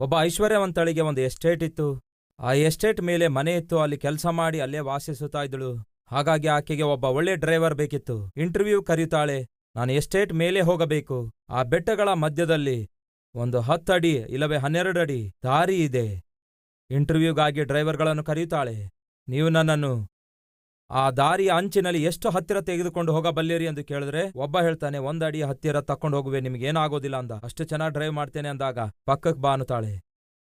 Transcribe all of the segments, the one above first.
ಒಬ್ಬ ಐಶ್ವರ್ಯವಂತಳಿಗೆ ಒಂದು ಎಸ್ಟೇಟ್ ಇತ್ತು. ಆ ಎಸ್ಟೇಟ್ ಮೇಲೆ ಮನೆ ಇತ್ತು. ಅಲ್ಲಿ ಕೆಲಸ ಮಾಡಿ ಅಲ್ಲೇ ವಾಸಿಸುತ್ತಾ ಇದ್ದಳು. ಹಾಗಾಗಿ ಆಕೆಗೆ ಒಬ್ಬ ಒಳ್ಳೆ ಡ್ರೈವರ್ ಬೇಕಿತ್ತು. ಇಂಟರ್ವ್ಯೂ ಕರೀತಾಳೆ. ನಾನು ಎಸ್ಟೇಟ್ ಮೇಲೆ ಹೋಗಬೇಕು. ಆ ಬೆಟ್ಟಗಳ ಮಧ್ಯದಲ್ಲಿ ಒಂದು ಹತ್ತಡಿ ಇಲ್ಲವೇ ಹನ್ನೆರಡು ಅಡಿ ದಾರಿ ಇದೆ. ಇಂಟರ್ವ್ಯೂಗಾಗಿ ಡ್ರೈವರ್ಗಳನ್ನು ಕರೆಯುತ್ತಾಳೆ. ನೀವು ನನ್ನನ್ನು ಆ ದಾರಿಯ ಅಂಚಿನಲ್ಲಿ ಎಷ್ಟು ಹತ್ತಿರ ತೆಗೆದುಕೊಂಡು ಹೋಗಬಲ್ಲಿರಿ ಎಂದು ಕೇಳಿದ್ರೆ, ಒಬ್ಬ ಹೇಳ್ತಾನೆ, ಒಂದಡಿ ಹತ್ತಿರ ತಕೊಂಡು ಹೋಗುವೆ ನಿಮ್ಗೇನಾಗೋದಿಲ್ಲ ಅಂದ. ಅಷ್ಟು ಚೆನ್ನಾಗಿ ಡ್ರೈವ್ ಮಾಡ್ತೇನೆ ಅಂದಾಗ ಪಕ್ಕಕ್ಕೆ ಬಾ ಅನ್ನುತ್ತಾಳೆ.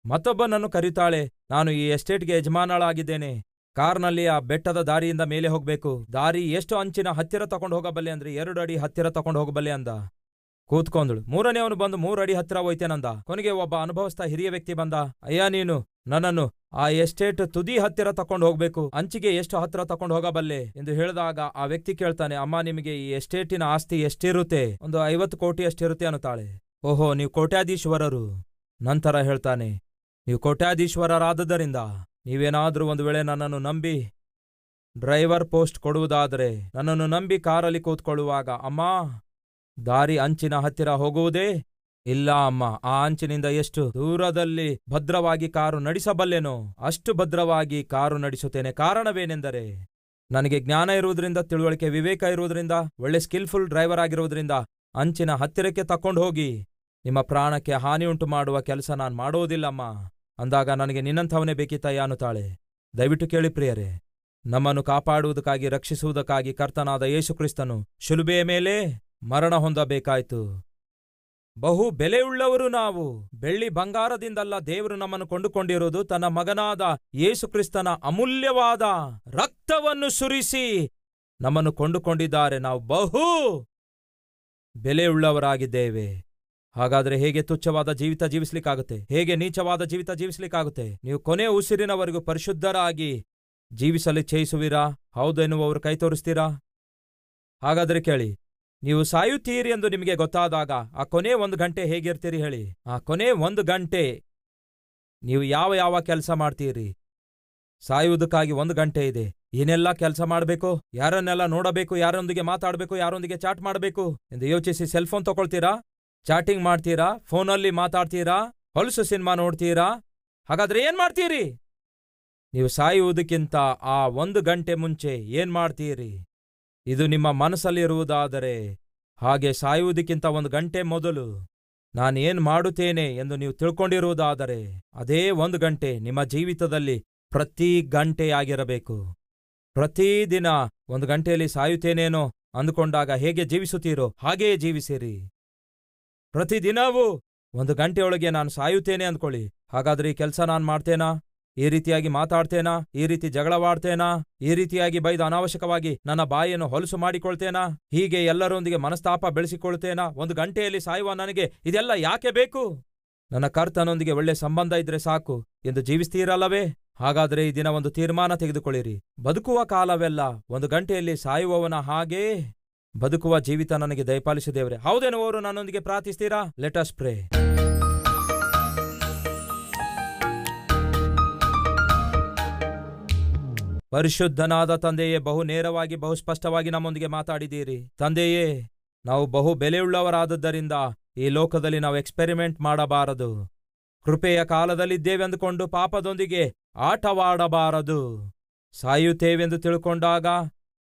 ಮತ್ತೊಬ್ಬನನ್ನು ಕರೀತಾಳೆ, ನಾನು ಈ ಎಸ್ಟೇಟ್ಗೆ ಯಜಮಾನಳಾಗಿದ್ದೇನೆ. ಕಾರ್ನಲ್ಲಿ ಆ ಬೆಟ್ಟದ ದಾರಿಯಿಂದ ಮೇಲೆ ಹೋಗಬೇಕು. ದಾರಿ ಎಷ್ಟು ಅಂಚಿನ ಹತ್ತಿರ ತಕೊಂಡು ಹೋಗಬಲ್ಲೆ ಅಂದ್ರೆ ಎರಡು ಅಡಿ ಹತ್ತಿರ ತಕೊಂಡು ಹೋಗಬಲ್ಲೆ ಅಂದ. ಕೂತ್ಕೊಂದಳು ಮೂರನೇವನು ಬಂದು ಮೂರಡಿ ಹತ್ತಿರ ಹೋಯ್ತೇನಂದ. ಕೊನೆಗೆ ಒಬ್ಬ ಅನುಭವಸ್ಥ ಹಿರಿಯ ವ್ಯಕ್ತಿ ಬಂದ, ಅಯ್ಯ ನೀನು ನನ್ನನ್ನು ಆ ಎಸ್ಟೇಟ್ ತುದಿ ಹತ್ತಿರ ತಕೊಂಡು ಹೋಗ್ಬೇಕು, ಅಂಚಿಗೆ ಎಷ್ಟು ಹತ್ತಿರ ತಕೊಂಡು ಹೋಗಬಲ್ಲೆ ಎಂದು ಹೇಳಿದಾಗ ಆ ವ್ಯಕ್ತಿ ಕೇಳ್ತಾನೆ, ಅಮ್ಮ, ನಿಮಗೆ ಈ ಎಸ್ಟೇಟಿನ ಆಸ್ತಿ ಎಷ್ಟಿರುತ್ತೆ? ಒಂದು ಐವತ್ತು ಕೋಟಿ ಅಷ್ಟಿರುತ್ತೆ ಅನ್ನುತ್ತಾಳೆ. ಓಹೋ, ನೀವು ಕೋಟ್ಯಾಧೀಶ್ವರರು, ನಂತರ ಹೇಳ್ತಾನೆ. ನೀವು ಕೋಟ್ಯಾಧೀಶ್ವರರಾದದರಿಂದ ನೀವೇನಾದರೂ ಒಂದು ವೇಳೆ ನನ್ನನ್ನು ನಂಬಿ ಡ್ರೈವರ್ ಪೋಸ್ಟ್ ಕೊಡುವುದಾದರೆ, ನನ್ನನ್ನು ನಂಬಿ ಕಾರಲ್ಲಿ ಕೂತ್ಕೊಳ್ಳುವಾಗ, ಅಮ್ಮ, ದಾರಿ ಅಂಚಿನ ಹತ್ತಿರ ಹೋಗುವುದೇ ಇಲ್ಲ ಅಮ್ಮ, ಆ ಅಂಚಿನಿಂದ ಎಷ್ಟು ದೂರದಲ್ಲಿ ಭದ್ರವಾಗಿ ಕಾರು ನಡೆಸಬಲ್ಲೆನೋ, ಅಷ್ಟು ಭದ್ರವಾಗಿ ಕಾರು ನಡೆಸುತ್ತೇನೆ ಕಾರಣವೇನೆಂದರೆ, ನನಗೆ ಜ್ಞಾನ ಇರುವುದರಿಂದ, ತಿಳುವಳಿಕೆ ವಿವೇಕ ಇರುವುದರಿಂದ, ಒಳ್ಳೆ ಸ್ಕಿಲ್ಫುಲ್ ಡ್ರೈವರ್ ಆಗಿರುವುದರಿಂದ, ಅಂಚಿನ ಹತ್ತಿರಕ್ಕೆ ತಕೊಂಡು ಹೋಗಿ ನಿಮ್ಮ ಪ್ರಾಣಕ್ಕೆ ಹಾನಿಯುಂಟು ಮಾಡುವ ಕೆಲಸ ನಾನು ಮಾಡೋದಿಲ್ಲಮ್ಮ. ಅಂದಾಗ ನನಗೆ ನಿನ್ನಂಥವನೇ ಬೇಕಿತ್ತಯ್ಯ ಅನ್ನುತ್ತಾಳೆ. ದಯವಿಟ್ಟು ಕೇಳಿ ಪ್ರಿಯರೇ, ನಮ್ಮನ್ನು ಕಾಪಾಡುವುದಕ್ಕಾಗಿ, ರಕ್ಷಿಸುವುದಕ್ಕಾಗಿ ಕರ್ತನಾದ ಯೇಸುಕ್ರಿಸ್ತನು ಶಿಲುಬೆಯ ಮೇಲೆ ಮರಣ ಹೊಂದಬೇಕಾಯ್ತು. ಬಹು ಬೆಲೆಯುಳ್ಳವರು ನಾವು. ಬೆಳ್ಳಿ ಬಂಗಾರದಿಂದಲ್ಲ ದೇವರು ನಮ್ಮನ್ನು ಕೊಂಡುಕೊಂಡಿರುವುದು ತನ್ನ ಮಗನಾದ ಯೇಸುಕ್ರಿಸ್ತನ ಅಮೂಲ್ಯವಾದ ರಕ್ತವನ್ನು ಸುರಿಸಿ ನಮ್ಮನ್ನು ಕೊಂಡುಕೊಂಡಿದ್ದಾರೆ. ನಾವು ಬಹು ಬೆಲೆಯುಳ್ಳವರಾಗಿದ್ದೇವೆ. ಹಾಗಾದರೆ ಹೇಗೆ ತುಚ್ಛವಾದ ಜೀವಿತ ಜೀವಿಸ್ಲಿಕ್ಕಾಗುತ್ತೆ? ಹೇಗೆ ನೀಚವಾದ ಜೀವಿತ ಜೀವಿಸ್ಲಿಕ್ಕಾಗುತ್ತೆ? ನೀವು ಕೊನೆ ಉಸಿರಿನವರೆಗೂ ಪರಿಶುದ್ಧರಾಗಿ ಜೀವಿಸಲು ಚೇಯಿಸುವಿರಾ ಹೌದೆನ್ನುವವರು ಕೈ ತೋರಿಸ್ತೀರಾ? ಹಾಗಾದರೆ ಕೇಳಿ ನೀವು ಸಾಯುತ್ತೀರಿ ಎಂದು ನಿಮಗೆ ಗೊತ್ತಾದಾಗ ಆ ಕೊನೆ ಒಂದು ಗಂಟೆ ಹೇಗಿರ್ತೀರಿ ಹೇಳಿ. ಆ ಕೊನೆ ಒಂದು ಗಂಟೆ ನೀವು ಯಾವ ಯಾವ ಕೆಲಸ ಮಾಡ್ತೀರಿ? ಸಾಯುವುದಕ್ಕಾಗಿ ಒಂದು ಗಂಟೆ ಇದೆ. ಏನೆಲ್ಲ ಕೆಲಸ ಮಾಡಬೇಕು? ಯಾರನ್ನೆಲ್ಲ ನೋಡಬೇಕು? ಯಾರೊಂದಿಗೆ ಮಾತಾಡಬೇಕು? ಯಾರೊಂದಿಗೆ ಚಾಟ್ ಮಾಡಬೇಕು? ಎಂದು ಯೋಚಿಸಿ ಸೆಲ್ಫೋನ್ ತಗೊಳ್ತೀರಾ? ಚಾಟಿಂಗ್ ಮಾಡ್ತೀರಾ? ಫೋನಲ್ಲಿ ಮಾತಾಡ್ತೀರಾ? ಹೊಲಸು ಸಿನಿಮಾ ನೋಡ್ತೀರಾ? ಹಾಗಾದ್ರೆ ಏನ್ ಮಾಡ್ತೀರಿ? ನೀವು ಸಾಯುವುದಕ್ಕಿಂತ ಆ ಒಂದು ಗಂಟೆ ಮುಂಚೆ ಏನ್ ಮಾಡ್ತೀರಿ? ಇದು ನಿಮ್ಮ ಮನಸ್ಸಲ್ಲಿರುವುದಾದರೆ ಹಾಗೆ ಸಾಯುವುದಕ್ಕಿಂತ ಒಂದು ಗಂಟೆ ಮೊದಲು ನಾನೇನ್ ಮಾಡುತ್ತೇನೆ ಎಂದು ನೀವು ತಿಳ್ಕೊಂಡಿರುವುದಾದರೆ ಅದೇ ಒಂದು ಗಂಟೆ ನಿಮ್ಮ ಜೀವಿತದಲ್ಲಿ ಪ್ರತಿ ಗಂಟೆಯಾಗಿರಬೇಕು. ಪ್ರತಿದಿನ ಒಂದು ಗಂಟೆಯಲ್ಲಿ ಸಾಯುತ್ತೇನೇನೋ ಅಂದುಕೊಂಡಾಗ ಹೇಗೆ ಜೀವಿಸುತ್ತೀರೋ ಹಾಗೆಯೇ ಜೀವಿಸಿರಿ. ಪ್ರತಿದಿನವೂ ಒಂದು ಗಂಟೆಯೊಳಗೆ ನಾನು ಸಾಯುತ್ತೇನೆ ಅಂದ್ಕೊಳ್ಳಿ. ಹಾಗಾದ್ರೆ ಈ ಕೆಲಸ ನಾನು ಮಾಡ್ತೇನಾ? ಈ ರೀತಿಯಾಗಿ ಮಾತಾಡ್ತೇನಾ? ಈ ರೀತಿ ಜಗಳವಾಡ್ತೇನಾ? ಈ ರೀತಿಯಾಗಿ ಬೈದು ಅನಾವಶ್ಯಕವಾಗಿ ನನ್ನ ಬಾಯಿಯನ್ನು ಹೊಲಸು ಮಾಡಿಕೊಳ್ತೇನಾ? ಹೀಗೆ ಎಲ್ಲರೊಂದಿಗೆ ಮನಸ್ತಾಪ ಬೆಳೆಸಿಕೊಳ್ತೇನಾ? ಒಂದು ಗಂಟೆಯಲ್ಲಿ ಸಾಯುವ ನನಗೆ ಇದೆಲ್ಲ ಯಾಕೆ ಬೇಕು? ನನ್ನ ಕರ್ತನೊಂದಿಗೆ ಒಳ್ಳೆ ಸಂಬಂಧ ಇದ್ರೆ ಸಾಕು ಎಂದು ಜೀವಿಸ್ತೀರಲ್ಲವೇ? ಹಾಗಾದ್ರೆ ಈ ದಿನ ಒಂದು ತೀರ್ಮಾನ ತೆಗೆದುಕೊಳ್ಳಿರಿ. ಬದುಕುವ ಕಾಲವೆಲ್ಲ ಒಂದು ಗಂಟೆಯಲ್ಲಿ ಸಾಯುವವನ ಹಾಗೇ. ಬದುಕುವ ಜೀವಿತ ನನಗೆ ದಯಪಾಲಿಸಿದೇವರೆ ಹೌದೇನೋ ಅವರು ನನ್ನೊಂದಿಗೆ ಪ್ರಾರ್ಥಿಸ್ತೀರಾ? ಅಸ್ ಪ್ರೇ ಪರಿಶುದ್ಧನಾದ ತಂದೆಯೇ, ಬಹು ನೇರವಾಗಿ, ಬಹು ಸ್ಪಷ್ಟವಾಗಿ ನಮ್ಮೊಂದಿಗೆ ಮಾತಾಡಿದ್ದೀರಿ. ತಂದೆಯೇ, ನಾವು ಬಹು ಬೆಲೆಯುಳ್ಳವರಾದದ್ದರಿಂದ ಈ ಲೋಕದಲ್ಲಿ ನಾವು ಎಕ್ಸ್ಪೆರಿಮೆಂಟ್ ಮಾಡಬಾರದು. ಕೃಪೆಯ ಕಾಲದಲ್ಲಿದ್ದೇವೆಂದುಕೊಂಡು ಪಾಪದೊಂದಿಗೆ ಆಟವಾಡಬಾರದು. ಸಾಯುತ್ತೇವೆಂದು ತಿಳ್ಕೊಂಡಾಗ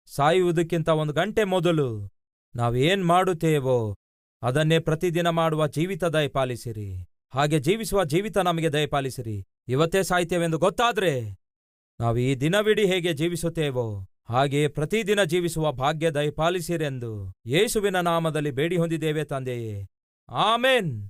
ಸಾಯುವುದಕ್ಕಿಂತ ಒಂದು ಗಂಟೆ ಮೊದಲು ನಾವೇನ್ ಮಾಡುತ್ತೇವೋ ಅದನ್ನೇ ಪ್ರತಿದಿನ ಮಾಡುವ ಜೀವಿತ ದಯಪಾಲಿಸಿರಿ. ಹಾಗೆ ಜೀವಿಸುವ ಜೀವಿತ ನಮಗೆ ದಯಪಾಲಿಸಿರಿ. ಇವತ್ತೇ ಸಾಯ್ತೇವೆಂದು ಗೊತ್ತಾದ್ರೆ ನಾವು ಈ ದಿನವಿಡೀ ಹೇಗೆ ಜೀವಿಸುತ್ತೇವೋ, ಹಾಗೆ ಪ್ರತಿದಿನ ಜೀವಿಸುವ ಭಾಗ್ಯ ದಯಪಾಲಿಸಿರೆಂದು ಯೇಸುವಿನ ನಾಮದಲ್ಲಿ ಬೇಡಿ ಹೊಂದಿದ್ದೇವೆ ತಂದೆಯೇ. ಆಮೇನ್.